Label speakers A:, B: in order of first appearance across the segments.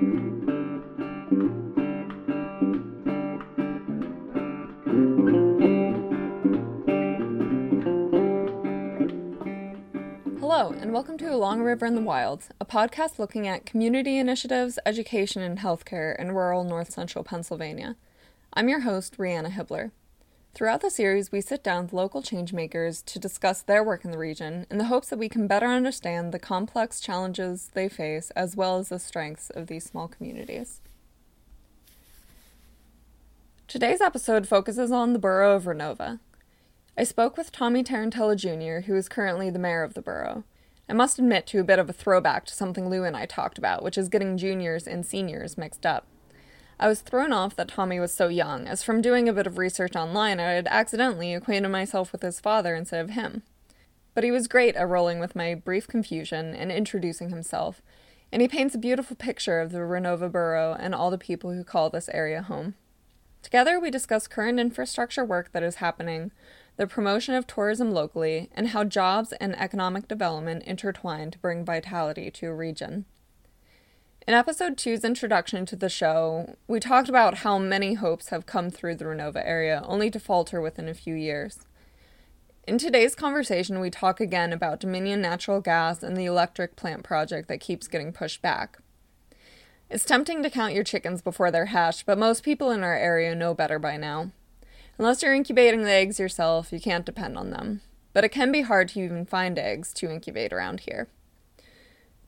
A: Hello, and welcome to Along a River in the Wild, a podcast looking at community initiatives, education, and healthcare in rural north central Pennsylvania. I'm your host, Rihanna Hibler. Throughout the series, we sit down with local changemakers to discuss their work in the region in the hopes that we can better understand the complex challenges they face as well as the strengths of these small communities. Today's episode focuses on the borough of Renovo. I spoke with Tommy Tarantella Jr., who is currently the mayor of the borough. I must admit to a bit of a throwback to something Lou and I talked about, which is getting juniors and seniors mixed up. I was thrown off that Tommy was so young, as from doing a bit of research online, I had accidentally acquainted myself with his father instead of him. But he was great at rolling with my brief confusion and introducing himself, and he paints a beautiful picture of the Renovo borough and all the people who call this area home. Together, we discuss current infrastructure work that is happening, the promotion of tourism locally, and how jobs and economic development intertwine to bring vitality to a region. In episode two's introduction to the show, we talked about how many hopes have come through the Renovo area, only to falter within a few years. In today's conversation, we talk again about Dominion Natural Gas and the electric plant project that keeps getting pushed back. It's tempting to count your chickens before they're hatched, but most people in our area know better by now. Unless you're incubating the eggs yourself, you can't depend on them. But it can be hard to even find eggs to incubate around here.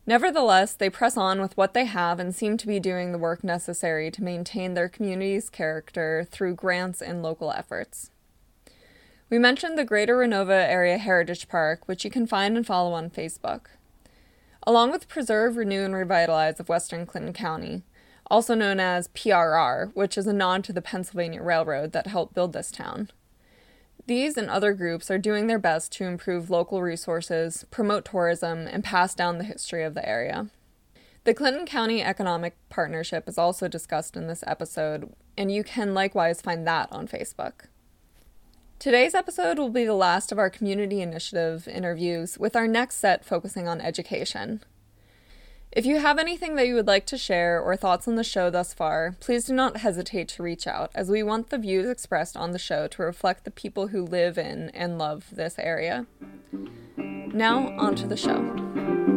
A: Nevertheless, they press on with what they have and seem to be doing the work necessary to maintain their community's character through grants and local efforts. We mentioned the Greater Renovo Area Heritage Park, which you can find and follow on Facebook. Along with Preserve, Renew, and Revitalize of Western Clinton County, also known as PRR, which is a nod to the Pennsylvania Railroad that helped build this town. These and other groups are doing their best to improve local resources, promote tourism, and pass down the history of the area. The Clinton County Economic Partnership is also discussed in this episode, and you can likewise find that on Facebook. Today's episode will be the last of our community initiative interviews, with our next set focusing on education. If you have anything that you would like to share or thoughts on the show thus far, please do not hesitate to reach out, as we want the views expressed on the show to reflect the people who live in and love this area. Now, on to the show.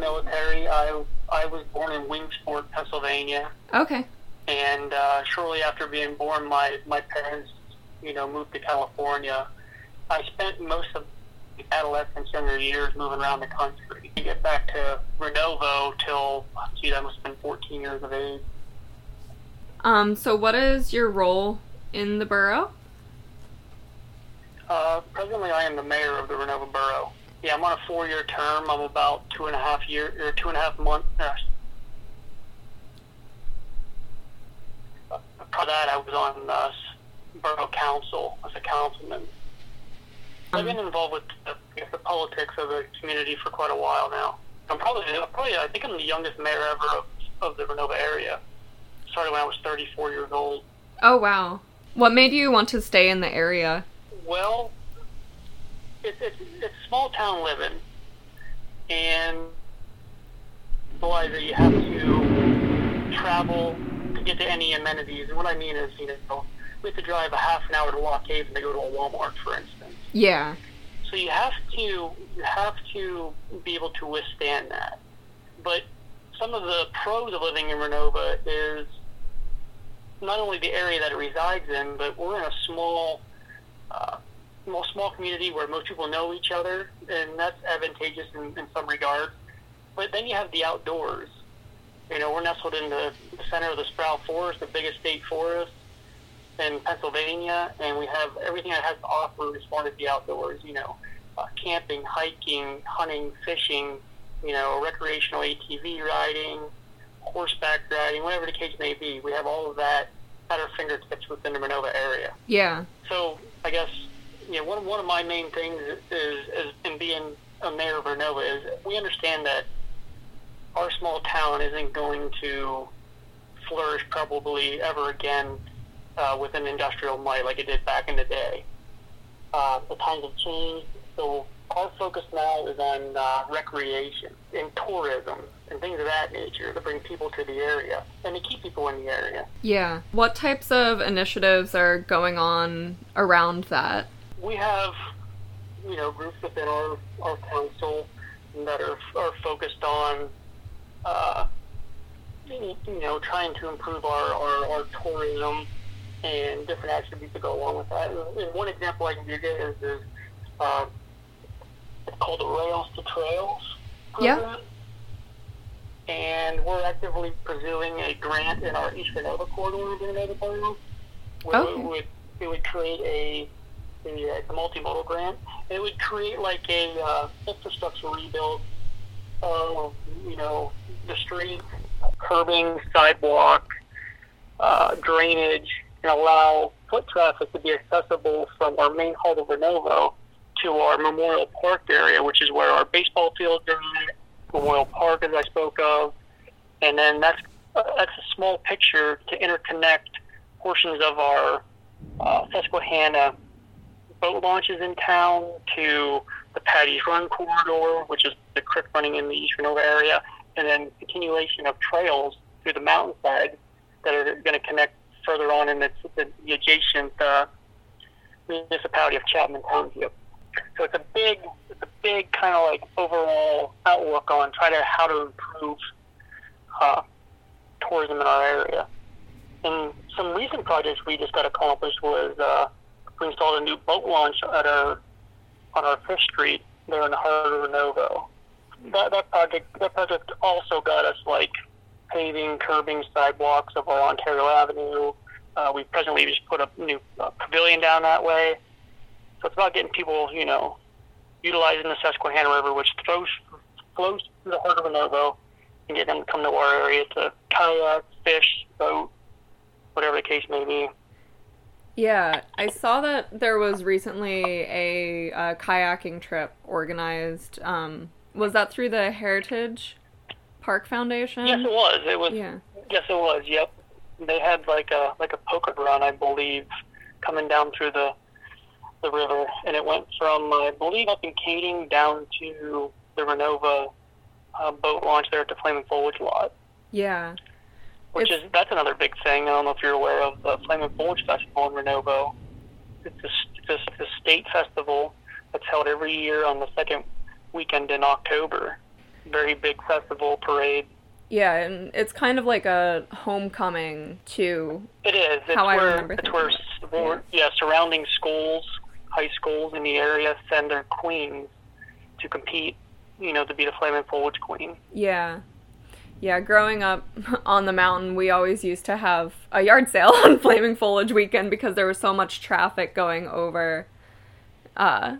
B: Military. I I was born in Williamsport, Pennsylvania,
A: Okay.
B: and uh, shortly after being born, my my parents, you know, moved to California. I spent most of adolescence, younger years moving around the country. To get back to Renovo till, gee, I must have been 14 years of age.
A: Um, so what is your role in the borough?
B: Uh, presently, I am the mayor of the Renovo Borough. Yeah, I'm on a four-year term. I'm about two and a half year or two and a half months. Uh, that, I was on uh, borough council as a councilman. I've been involved with the, the politics of the community for quite a while now. I'm probably, probably, I think I'm the youngest mayor ever of, of the Renovo area. Started when I was 34 years old.
A: Oh, wow. What made you want to stay in the area?
B: Well, it's it's it's small town living, and realize that you have to travel to get to any amenities. And what I mean is, you know, we have to drive a half an hour to Lock Haven to go to a Walmart, for instance.
A: Yeah.
B: So you have to you have to be able to withstand that. But some of the pros of living in Renovo is not only the area that it resides in, but we're in a small, small, small community where most people know each other, and that's advantageous in, in some regards. But then you have the outdoors. You know, we're nestled in the, center of the Sproul Forest, the biggest state forest in Pennsylvania, and we have everything that has to offer as far as the outdoors. You know, uh, camping, hiking, hunting, fishing. You know, recreational ATV riding, horseback riding, whatever the case may be. We have all of that at our fingertips within the Renovo area.
A: Yeah.
B: So I guess you know one one of my main things is, is in being a mayor of Renovo is we understand that our small town isn't going to flourish probably ever again uh, with an industrial might like it did back in the day. Uh, the times have changed, so our focus now is on uh, recreation and tourism and things of that nature to bring people to the area and to keep people in the area.
A: Yeah. What types of initiatives are going on around that?
B: We have, you know, groups within our, our council that are, are focused on, uh, you know, trying to improve our, our, our tourism and different attributes that go along with that. And, one example I can give you is, is uh, it's called the Rails to Trails
A: Yeah.
B: And we're actively pursuing a grant in our East Renovo corridor of the Renovo Where
A: Okay.
B: it would, it would create a, a, uh, a multimodal grant. It would create like a uh, infrastructure rebuild of, you know, the street, curbing, sidewalk, uh, drainage, and allow foot traffic to be accessible from our main hall of Renovo to our Memorial Park area, which is where our baseball field at, Memorial Park, as I spoke of, and then that's uh, that's a small picture to interconnect portions of our uh, Susquehanna boat launches in town to the Patty's Run corridor, which is the creek running in the East Renovo area, and then continuation of trails through the mountainside that are going to connect further on in the, the, the adjacent uh, municipality of Chapman Township. So it's a big, it's a big kind of like overall outlook on try to how to improve uh, tourism in our area. And some recent projects we just got accomplished was uh, we installed a new boat launch at our on our Fifth Street there in the heart of Renovo. That that project that project also got us like paving, curbing, sidewalks of our Ontario Avenue. Uh, we presently just put a new uh, pavilion down that way. So it's about getting people, you know, utilizing the Susquehanna River, which flows flows through the heart of Renovo, and getting them to come to our area to kayak, fish, boat, whatever the case may be.
A: Yeah, I saw that there was recently a, uh kayaking trip organized. Um, was that through the Heritage Park Foundation?
B: Yes, it was. It was.
A: Yeah.
B: Yes, it was. Yep. They had like a like a poker run, I believe, coming down through the the river, and it went from I believe up in Keating down to the Renovo uh, boat launch there at the Flaming Foliage lot,
A: Yeah.
B: Which
A: It's-
B: is that's another big thing. I don't know if you're aware of uh, the Flaming Foliage Festival in Renovo. It's a, it's a, it's a state festival that's held every year on the second weekend in October. Very big festival parade.
A: Yeah, and it's kind of like a homecoming too.
B: It is. It's
A: How I
B: where,
A: remember
B: it's where, where yeah. surrounding schools, high schools in the area send their queens to compete, you know, to be the Flaming Foliage Queen.
A: Yeah. Yeah, growing up on the mountain, we always used to have a yard sale on Flaming Foliage weekend because there was so much traffic going over uh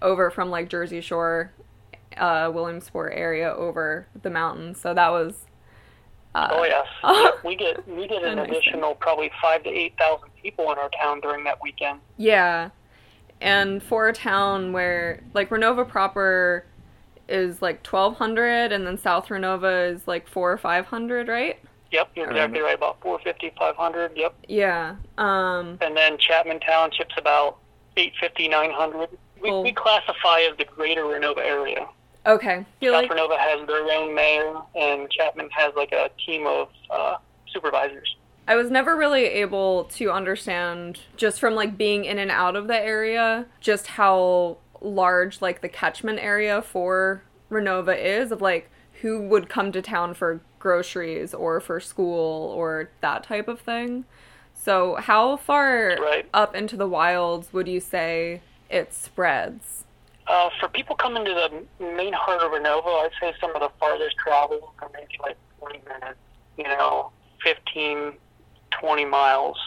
A: over from like Jersey Shore, uh Williamsport area over the mountains. So that was uh,
B: Oh yes, we get we get an
A: thing.
B: additional probably five to eight thousand people in our town during that weekend.
A: Yeah. And for a town where like Renovo proper is like 1200 and then South Renovo is like 4 or 500, right?
B: Yep, you're exactly right. About 450, 500. Yep,
A: Yeah. Um
B: and then Chapman Township's about 850, 900. We,
A: Oh.
B: we classify as the greater Renovo area.
A: okay.
B: South
A: like
B: Renovo has their own mayor, and Chapman has like a team of uh, supervisors.
A: I was never really able to understand just from like being in and out of the area just how large like the catchment area for Renovo is of like who would come to town for groceries or for school or that type of thing. So how far
B: Right.
A: up into the wilds would you say it spreads?
B: Uh, for people coming to the main heart of Renovo, I'd say some of the farthest travel are maybe like 20 minutes, you know, 15, 20 miles.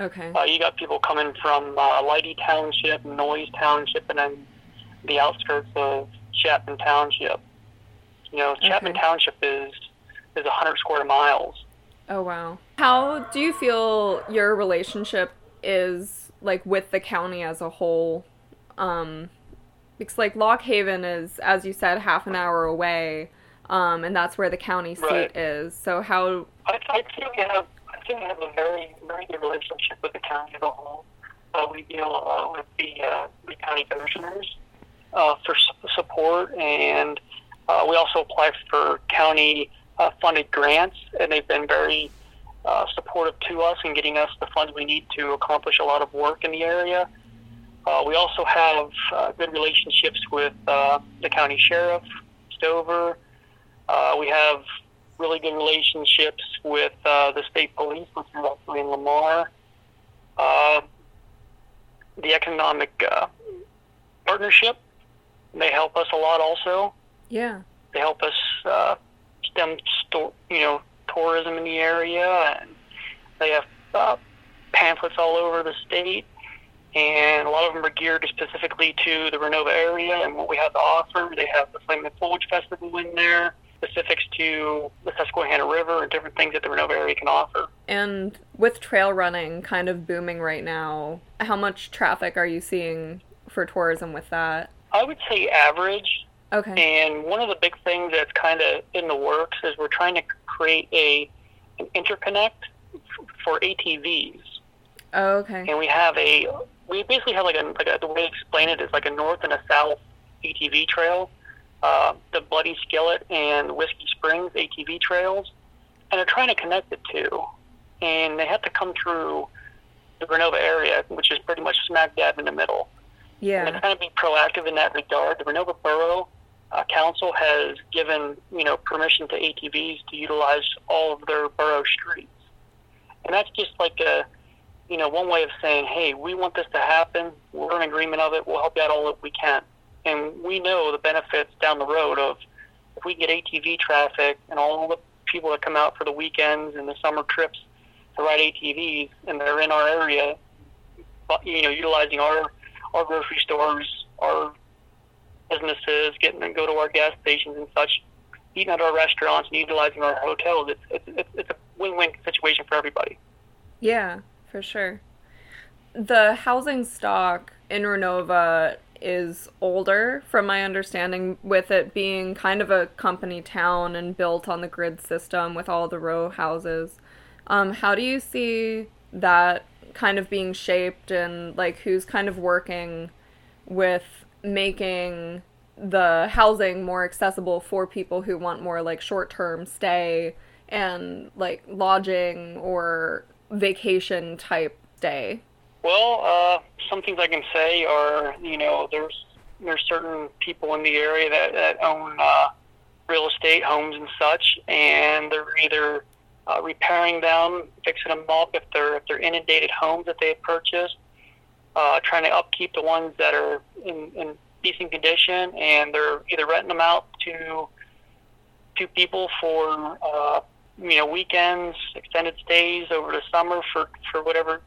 A: Okay.
B: Uh, you got people coming from uh, Leidy Township, Noyes Township, and then the outskirts of Chapman Township. You know, Chapman
A: Okay.
B: Township is is a 100 square miles.
A: Oh wow. How do you feel your relationship is like with the county as a whole? Um because like Lock Haven is as you said half an hour away. Um and that's where the county seat
B: Right.
A: is. So how
B: I'd I'd say we have, We have a very, very good relationship with the county as a whole. Uh, we deal uh, with the, uh, the county commissioners uh, for su- support, and uh, we also apply for county uh, funded grants, and they've been very uh, supportive to us in getting us the funds we need to accomplish a lot of work in the area. Uh, we also have uh, good relationships with uh, the county sheriff, Stover. Uh, we have really good relationships with uh, the state police, which is actually in Lamar. Uh, the economic uh, partnership, they help us a lot also.
A: Yeah.
B: They help us uh, stem, sto- you know, tourism in the area, and they have uh, pamphlets all over the state, and a lot of them are geared specifically to the Renovo area and what we have to offer. They have the Flaming Foliage Festival in there, specifics to the Susquehanna River and different things that the Renovo area can offer.
A: And with trail running kind of booming right now, how much traffic are you seeing for tourism with that?
B: I would say average.
A: Okay.
B: And one of the big things that's kind of in the works is we're trying to create a an interconnect f- for ATVs.
A: Oh, okay.
B: and we have a we basically have like a, like a the way to explain it is like a north and a south ATV trail, uh, the Bloody Skillet and Whiskey Springs ATV trails, and they're trying to connect the two, and they have to come through the Renovo area, which is pretty much smack dab in the middle. Yeah. And
A: Yeah.
B: to kind of be proactive in that regard, the Renovo Borough uh, Council has given you know permission to ATVs to utilize all of their borough streets, and that's just like a you know one way of saying, hey, we want this to happen. We're in agreement of it. We'll help you out all that we can, and we know the benefits down the road of if we get ATV traffic and all the people that come out for the weekends and the summer trips to ride ATVs, and they're in our area, you know utilizing our our grocery stores, our businesses, getting them to go to our gas stations and such, eating at our restaurants and utilizing our hotels. It's it's it's, it's a win-win situation for everybody.
A: Yeah, for sure. The housing stock in Renovo is older, from my understanding, with it being kind of a company town and built on the grid system with all the row houses. Um, how do you see that kind of being shaped and like who's kind of working with making the housing more accessible for people who want more like short term stay and like lodging or vacation type stay.
B: Well, uh, some things I can say are, you know, there's there's certain people in the area that, that own uh, real estate homes and such, and they're either uh, repairing them, fixing them up if they're if they're inundated homes that they had purchased, uh, trying to upkeep the ones that are in, in decent condition, and they're either renting them out to to people for uh, you know weekends, extended stays over the summer for for whatever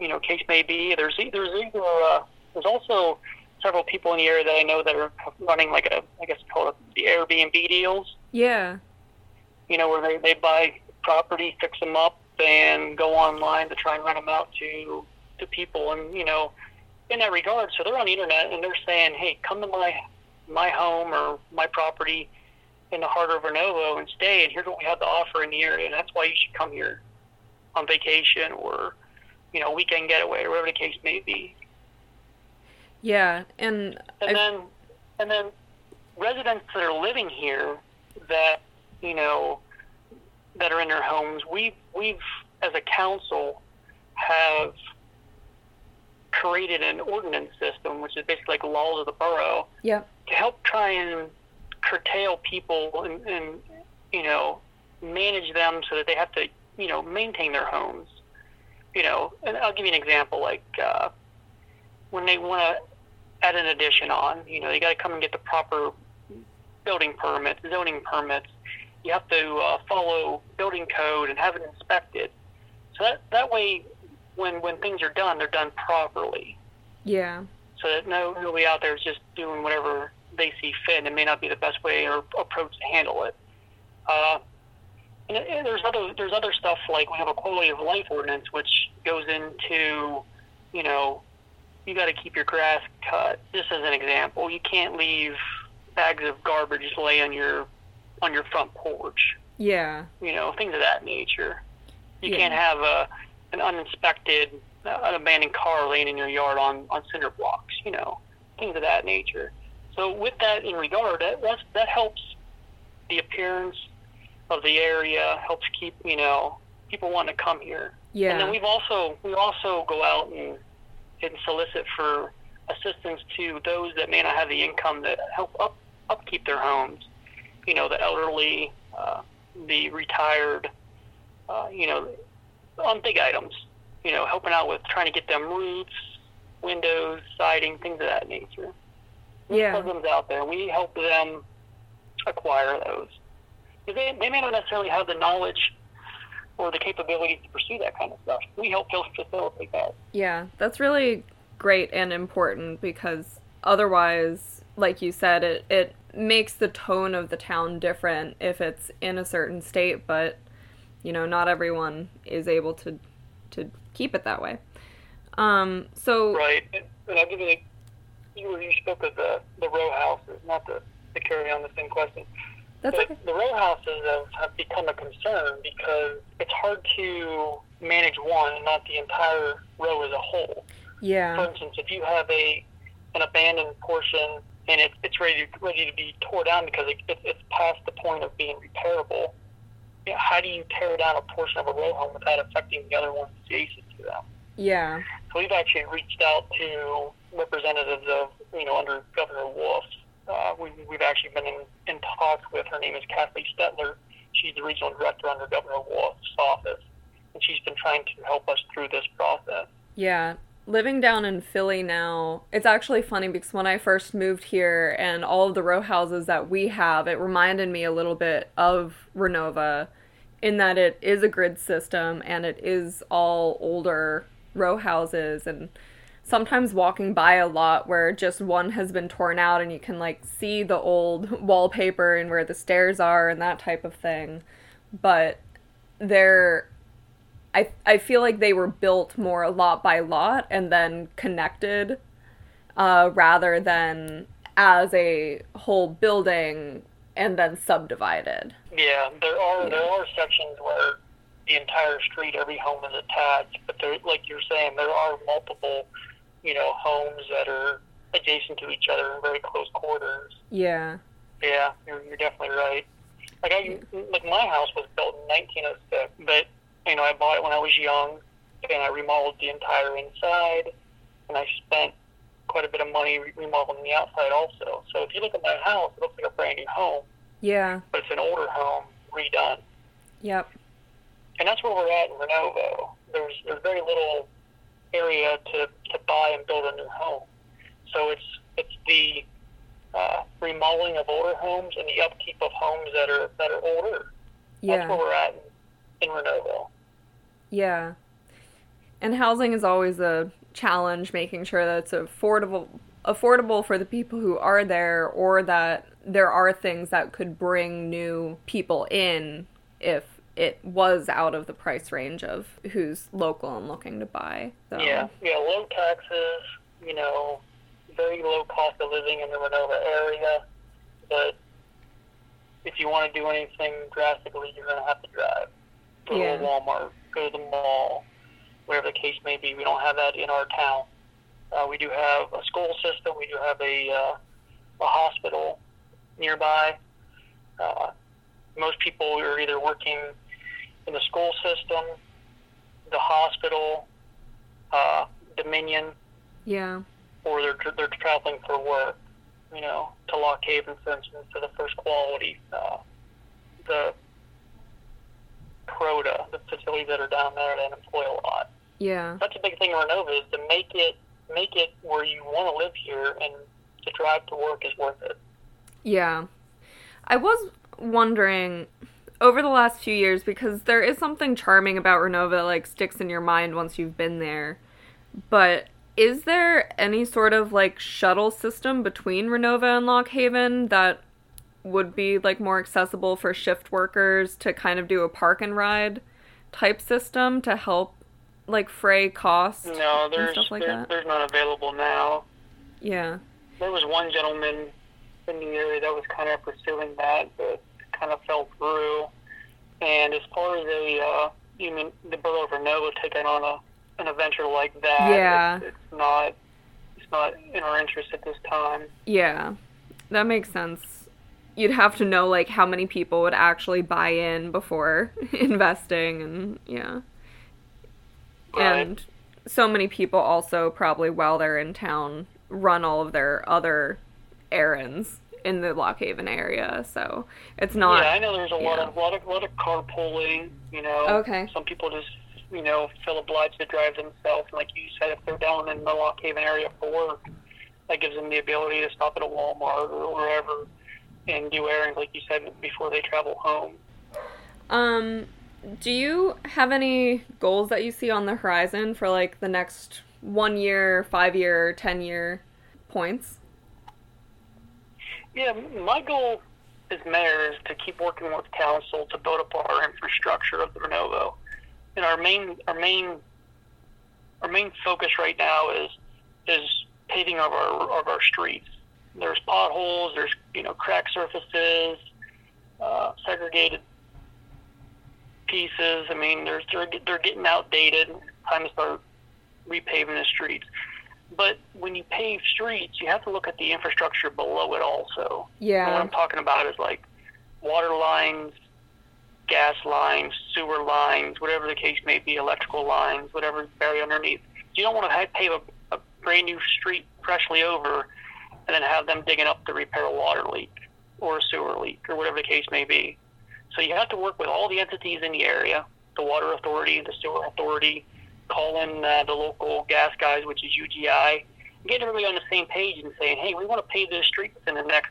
B: you know case may be. There's there's either uh, there's also several people in the area that I know that are running like a I guess call it the Airbnb deals.
A: Yeah.
B: You know where they they buy property, fix them up, and go online to try and rent them out to to people. And you know in that regard, so they're on the internet and they're saying, hey, come to my my home or my property in the heart of Renovo and stay, and here's what we have to offer in the area, and that's why you should come here on vacation or you know weekend getaway or whatever the case may be.
A: Yeah. And
B: And
A: I've-
B: then and then residents that are living here that you know that are in their homes, we've we've as a council have created an ordinance system, which is basically like laws of the borough,
A: Yep.
B: to help try and curtail people and, and you know manage them so that they have to you know maintain their homes. You know, and I'll give you an example. Like uh, when they want to add an addition on, you know, they got to come and get the proper building permits, zoning permits. You have to uh, follow building code and have it inspected. So that that way, when when things are done, they're done properly
A: yeah.
B: so that no nobody out there is just doing whatever they see fit, and it may not be the best way or approach to handle it. Uh, and, and there's other there's other stuff like we have a quality of life ordinance, which goes into, you know, you got to keep your grass cut. Just as an example, you can't leave bags of garbage lay on your on your front porch.
A: Yeah.
B: You know, things of that nature. You
A: Yeah.
B: can't have a an uninspected, uh, an abandoned car laying in your yard on on cinder blocks. You know, things of that nature. So with that in regard, that that's, that helps the appearance of the area. Helps keep you know people wanting to come here.
A: Yeah.
B: And then we've also we also go out and and solicit for assistance to those that may not have the income to help up upkeep their homes. You know, the elderly, uh, the retired, uh, you know, on big items. You know, helping out with trying to get them roofs, windows, siding, things of that nature.
A: Yeah.
B: programs out there. We help them acquire those. They, they may not necessarily have the knowledge or the capability to pursue that kind of stuff. We help facilitate that.
A: Yeah, that's really great and important because otherwise, like you said, it, it makes the tone of the town different if it's in a certain state, but you know, not everyone is able to to keep it that way. Um, so
B: Right. And I'll give you, you, you spoke of the, the row houses, not to, to carry on the same question.
A: That's
B: but
A: okay.
B: the row houses have, have become a concern because it's hard to manage one and not the entire row as a whole.
A: Yeah.
B: For instance, if you have a an abandoned portion and it, it's ready to, ready to be tore down because it, it, it's past the point of being repairable, you know, how do you tear down a portion of a row home without affecting the other ones adjacent to them?
A: Yeah.
B: So we've actually reached out to representatives of, you know, under Governor Wolf. Uh, we, we've actually been in, talks with, her name is Kathleen Stetler. She's the regional director under Governor Wolf's office. And she's been trying to help us through this process.
A: Yeah. Living down in Philly now, it's actually funny because when I first moved here and all of the row houses that we have, it reminded me a little bit of Renovo in that it is a grid system and it is all older row houses and sometimes walking by a lot where just one has been torn out and you can like see the old wallpaper and where the stairs are and that type of thing. But they're I I feel like they were built more lot by lot and then connected, uh, rather than as a whole building and then subdivided.
B: Yeah, there are there are sections where the entire street, every home is attached, but there, like you're saying, there are multiple, you know, homes that are adjacent to each other in very close quarters.
A: Yeah.
B: Yeah, you're, you're definitely right. Like I, like my house was built in 1906, but you know I bought it when I was young, and I remodeled the entire inside, and I spent quite a bit of money re- remodeling the outside also. So if you look at my house, it looks like a brand new home,
A: Yeah.
B: but it's an older home redone,
A: Yep.
B: and that's where we're at in Renovo. There's there's very little area to to buy and build a new home, so it's it's the uh, remodeling of older homes and the upkeep of homes that are that are older. Yeah. That's where we're at in, in Renovo.
A: Yeah. And housing is always a challenge making sure that it's affordable affordable for the people who are there or that there are things that could bring new people in if it was out of the price range of who's local and looking to buy. So,
B: Yeah, yeah, low taxes, you know, very low cost of living in the Renovo area, but if you want to do anything drastically, you're going to have to drive. Go
A: Yeah.
B: to a Walmart, go to the mall, wherever the case may be. We don't have that in our town. Uh, we do have a school system. We do have a, uh, a hospital nearby. Uh, most people are either working in the school system, the hospital, uh, Dominion,
A: Yeah.
B: or they're they're traveling for work. You know, to Lock Haven, for instance, to the First Quality, uh, the Croda, the facilities that are down there that employ a lot.
A: Yeah.
B: That's a big thing in Renovo is to make it make it where you want to live here, and to drive to work is worth it.
A: Yeah. I was wondering over the last few years because there is something charming about Renovo that like sticks in your mind once you've been there. But is there any sort of like shuttle system between Renovo and Lock Haven that would be like more accessible for shift workers to kind of do a park and ride type system to help like fray costs
B: No,
A: and
B: there's
A: stuff like
B: there,
A: that?
B: there's not available now.
A: Yeah.
B: There was one gentleman in the area that was kind of pursuing that, but kind of fell through. And as far as a, uh, you mean the Borough of Renovo taking on a an adventure like that,
A: Yeah.
B: it's, it's not it's not in our interest at this time.
A: Yeah, that makes sense. You'd have to know like how many people would actually buy in before investing, and yeah,
B: Right.
A: and so many people also probably while they're in town run all of their other errands in the Lock Haven area, so it's not.
B: yeah, I know there's a lot
A: yeah.
B: of lot of lot of carpooling. You know,
A: Okay.
B: Some people just you know feel obliged to drive themselves. And like you said, if they're down in the Lock Haven area for work, that gives them the ability to stop at a Walmart or wherever and do errands, like you said, before they travel home.
A: Um, do you have any goals that you see on the horizon for like the next one year, five year, ten year points?
B: Yeah, my goal as mayor is to keep working with council to build up our infrastructure of the Renovo. And our main our main our main focus right now is is paving of our of our streets. There's potholes, there's you know crack surfaces, uh, segregated pieces. I mean, there's they're they're getting outdated. Time to start repaving the streets. But when you pave streets, you have to look at the infrastructure below it also. And what I'm talking about is like water lines, gas lines, sewer lines, whatever the case may be, electrical lines, whatever's buried underneath. You don't want to have, pave a, a brand new street freshly over and then have them digging up to repair a water leak or a sewer leak or whatever the case may be. So you have to work with all the entities in the area, the water authority, the sewer authority, call in uh, the local gas guys, which is UGI, get everybody on the same page and saying, hey, we want to pave this street within the next,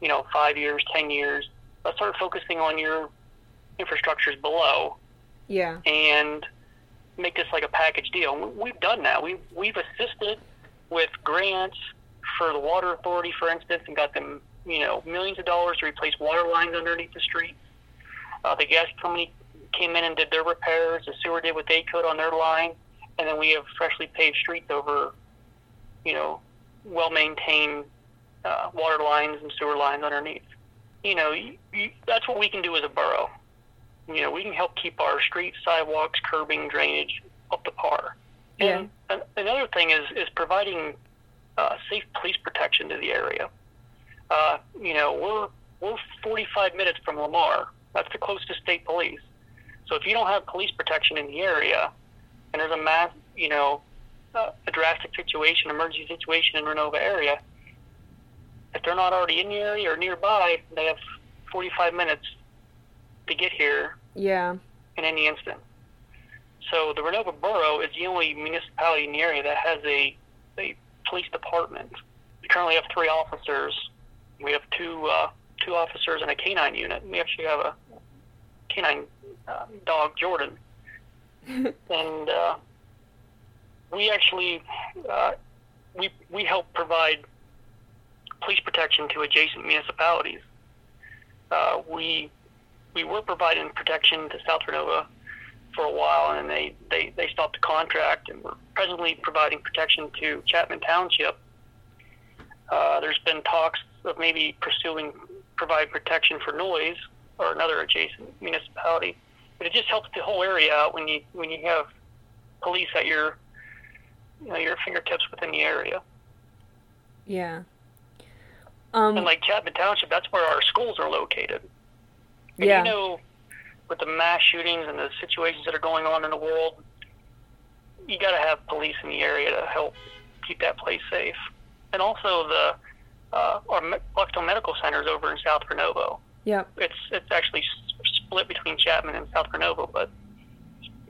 B: you know, five years, ten years. Let's start focusing on your infrastructures below
A: Yeah.
B: and make this like a package deal. We've done that. We've we've assisted with grants for the water authority, for instance, and got them you know millions of dollars to replace water lines underneath the streets. Uh, the gas company came in and did their repairs. The sewer did what they could on their line, and then we have freshly paved streets over, you know, well maintained uh, water lines and sewer lines underneath. You know, you, you, that's what we can do as a borough you know, we can help keep our streets, sidewalks, curbing, drainage up to par. And an- another thing is is providing uh, safe police protection to the area. Uh, you know, we're we're 45 minutes from Lamar. That's the closest state police. So if you don't have police protection in the area, and there's a mass, you know, uh, a drastic situation, emergency situation in Renovo area, if they're not already in the area or nearby, they have 45 minutes to get here
A: Yeah.
B: in any instant. So the Renovo Borough is the only municipality in the area that has a, a police department. We currently have three officers. We have two uh, two officers and a canine unit. We actually have a canine uh, dog, Jordan, and uh, we actually uh, we we help provide police protection to adjacent municipalities. Uh, we we were providing protection to South Renovo for a while, and they, they, they stopped the contract, and we're presently providing protection to Chapman Township. Uh, there's been talks of maybe pursuing provide protection for Noyes or another adjacent municipality, but it just helps the whole area out when you when you have police at your you know your fingertips within the area.
A: Yeah. Um.
B: And like Chapman Township, that's where our schools are located. And
A: yeah.
B: you know, with the mass shootings and the situations that are going on in the world, you got to have police in the area to help keep that place safe. And also the uh, our Me- Medical Center is over in South Renovo.
A: Yep.
B: It's it's actually split between Chapman and South Renovo, but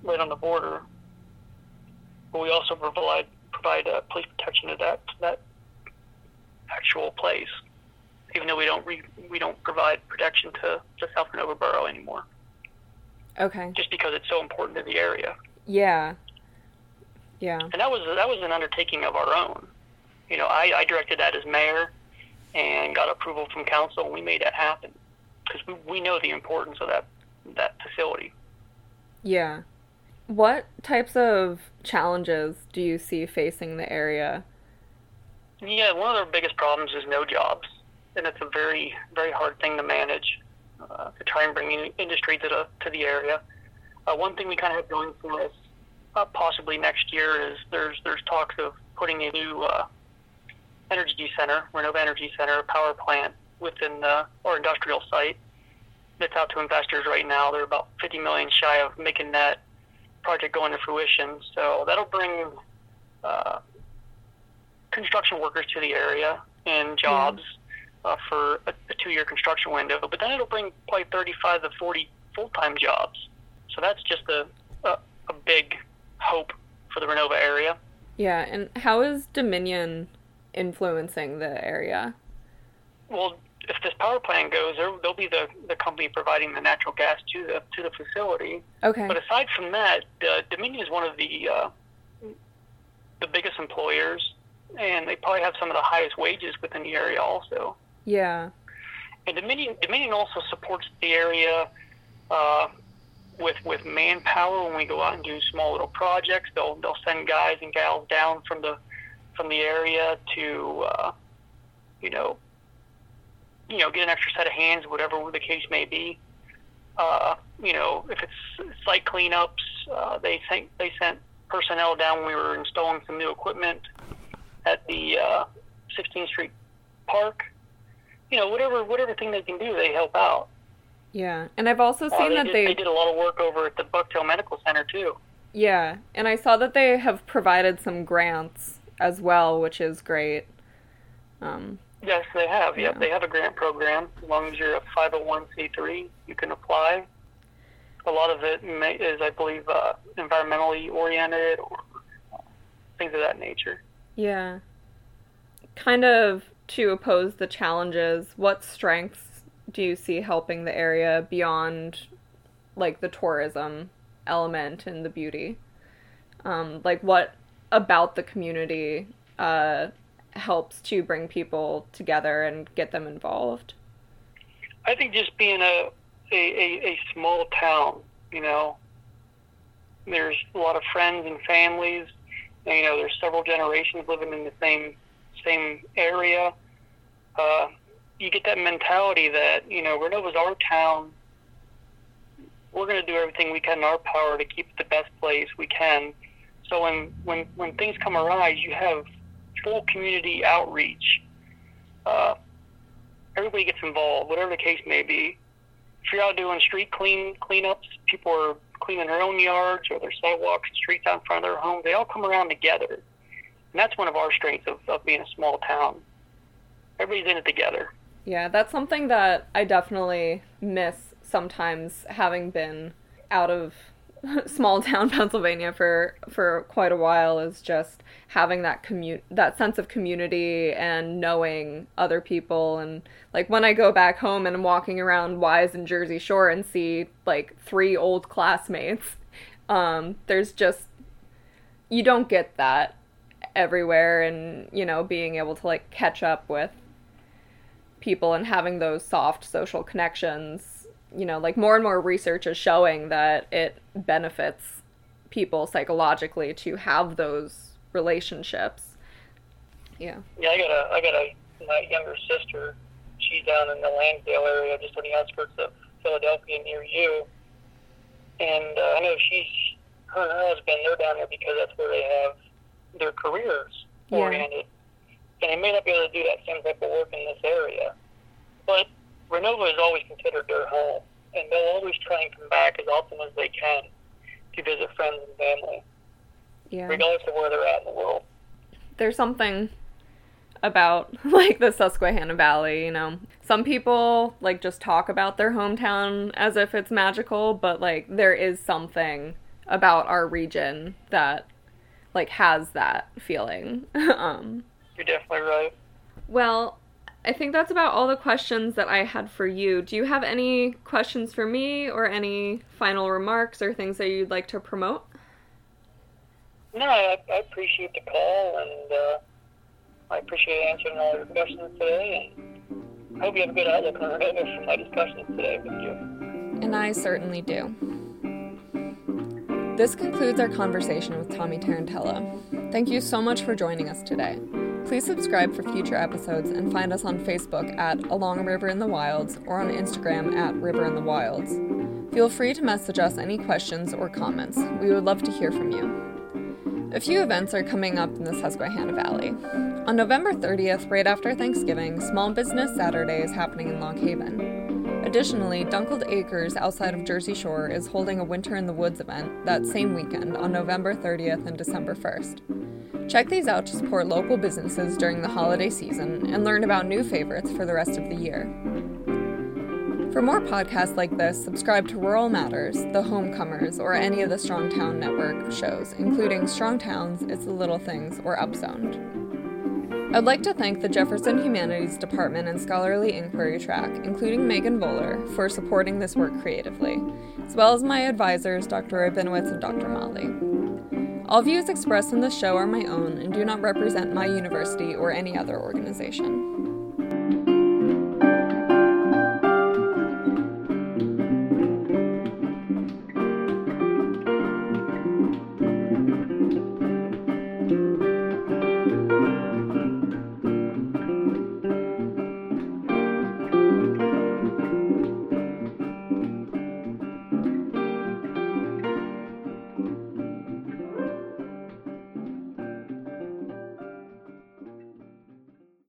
B: right on the border. But we also provide provide uh, police protection to that to that actual place, even though we don't re- we don't provide protection to the South Renovo Borough anymore,
A: Okay.
B: just because it's so important to the area.
A: Yeah. Yeah.
B: And that was that was an undertaking of our own. You know, I, I directed that as mayor, and got approval from council, and we made that happen because we, we know the importance of that that facility.
A: Yeah. What types of challenges do you see facing the area?
B: Yeah, one of their biggest problems is no jobs, and it's a very very hard thing to manage. Uh, to try and bring in industry to the to the area. Uh, one thing we kind of have going for us, uh, possibly next year, is there's there's talks of putting a new uh, energy center, Renovo Energy Center, a power plant within the, our industrial site that's out to investors right now. They're about 50 million shy of making that project go into fruition. So that'll bring uh, construction workers to the area and jobs uh, for a, a two-year construction window. But then it'll bring probably 35 to 40 full-time jobs. So that's just a, a, a big hope for the Renovo area.
A: Yeah, and how is Dominion influencing the area?
B: Well, power plant goes, they'll be the, the company providing the natural gas to the to the facility.
A: Okay.
B: But aside from that, uh, Dominion is one of the uh, the biggest employers, and they probably have some of the highest wages within the area also.
A: Yeah.
B: And Dominion Dominion also supports the area uh, with with manpower when we go out and do small little projects. They'll they'll send guys and gals down from the from the area to uh, you know you know get an extra set of hands, whatever the case may be. Uh, you know, if it's site cleanups, uh, they sent they sent personnel down when we were installing some new equipment at the uh, 16th Street Park. You know, whatever whatever thing they can do, they help out.
A: Yeah, and I've also
B: Uh,
A: seen
B: they,
A: that
B: did,
A: they,
B: they did a lot of work over at the Bucktail Medical Center too.
A: yeah, and I saw that they have provided some grants as well, which is great. Um,
B: Yes, they have. Yep,
A: Yeah.
B: they have a grant program. As long as you're a 501c3, you can apply. A lot of it may, is, I believe, uh, environmentally oriented or uh, things of that nature.
A: yeah. Kind of to oppose the challenges, what strengths do you see helping the area beyond like the tourism element and the beauty? Um, like what about the community uh, helps to bring people together and get them involved?
B: I think just being a a, a, a small town, you know, there's a lot of friends and families. And, you know, there's several generations living in the same same area. Uh, you get that mentality that you know Renovo's our town. We're going to do everything we can in our power to keep it the best place we can. So when when when things come arise, you have full community outreach. Uh, everybody gets involved, whatever the case may be. If you're out doing street clean cleanups, people are cleaning their own yards or their sidewalks and streets out in front of their homes. They all come around together, and that's one of our strengths of, of being a small town. Everybody's in it together.
A: Yeah, that's something that I definitely miss sometimes having been out of small town Pennsylvania for for quite a while is just having that commu- that sense of community and knowing other people. And like when I go back home and I'm walking around Wise and Jersey Shore and see like three old classmates um there's just you don't get that everywhere. And you know being able to like catch up with people and having those soft social connections you know like more and more research is showing that it benefits people psychologically to have those relationships yeah
B: Yeah, I got a I got a my younger sister. She's down in the Lansdale area, just on the outskirts of Philadelphia, near you. And uh, I know she's her and her husband. They're down there because that's where they have their careers
A: Yeah.
B: oriented. And they may not be able to do that same type of work in this area, but Renovo is always considered their home, and they'll always try and come back as often as they can to visit friends and family,
A: yeah
B: regardless of where they're at in the world.
A: there's something about like the Susquehanna Valley, you know. Some people like just talk about their hometown as if it's magical, but like there is something about our region that like has that feeling. um
B: You're definitely right.
A: well, I think that's about all the questions that I had for you. Do you have any questions for me or any final remarks or things that you'd like to promote?
B: No, I, I appreciate the call, and uh, I appreciate answering all your questions today. And I hope you have a good outlook on Renovo from my discussions today with you.
A: And I certainly do. This concludes our conversation with Tommy Tarantella. Thank you so much for joining us today. Please subscribe for future episodes and find us on Facebook at Along River in the Wilds or on Instagram at River in the Wilds. Feel free to message us any questions or comments. We would love to hear from you. A few events are coming up in the Susquehanna Valley. On November 30th, right after Thanksgiving, Small Business Saturday is happening in Lock Haven. Additionally, Dunkeld Acres outside of Jersey Shore is holding a Winter in the Woods event that same weekend on November 30th and December 1st. Check these out to support local businesses during the holiday season and learn about new favorites for the rest of the year. For more podcasts like this, subscribe to Rural Matters, The Homecomers, or any of the Strong Town Network shows, including Strong Towns, It's the Little Things, or Upzoned. I'd like to thank the Jefferson Humanities Department and Scholarly Inquiry Track, including Megan Voller, for supporting this work creatively, as well as my advisors, Dr. Rabinowitz and Dr. Molly. All views expressed in this show are my own and do not represent my university or any other organization.